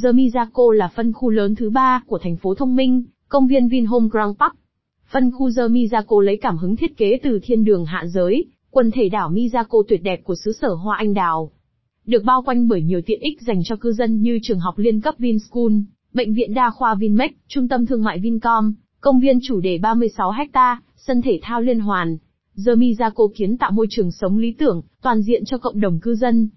The là phân khu lớn thứ ba của thành phố thông minh, công viên Vinhome Grand Park. Phân khu The lấy cảm hứng thiết kế từ thiên đường hạ giới, quần thể đảo Mizako tuyệt đẹp của xứ sở hoa anh đào. Được bao quanh bởi nhiều tiện ích dành cho cư dân như trường học liên cấp Vinschool, bệnh viện đa khoa Vinmec, trung tâm thương mại Vincom, công viên chủ đề 36 ha, sân thể thao liên hoàn. The kiến tạo môi trường sống lý tưởng, toàn diện cho cộng đồng cư dân.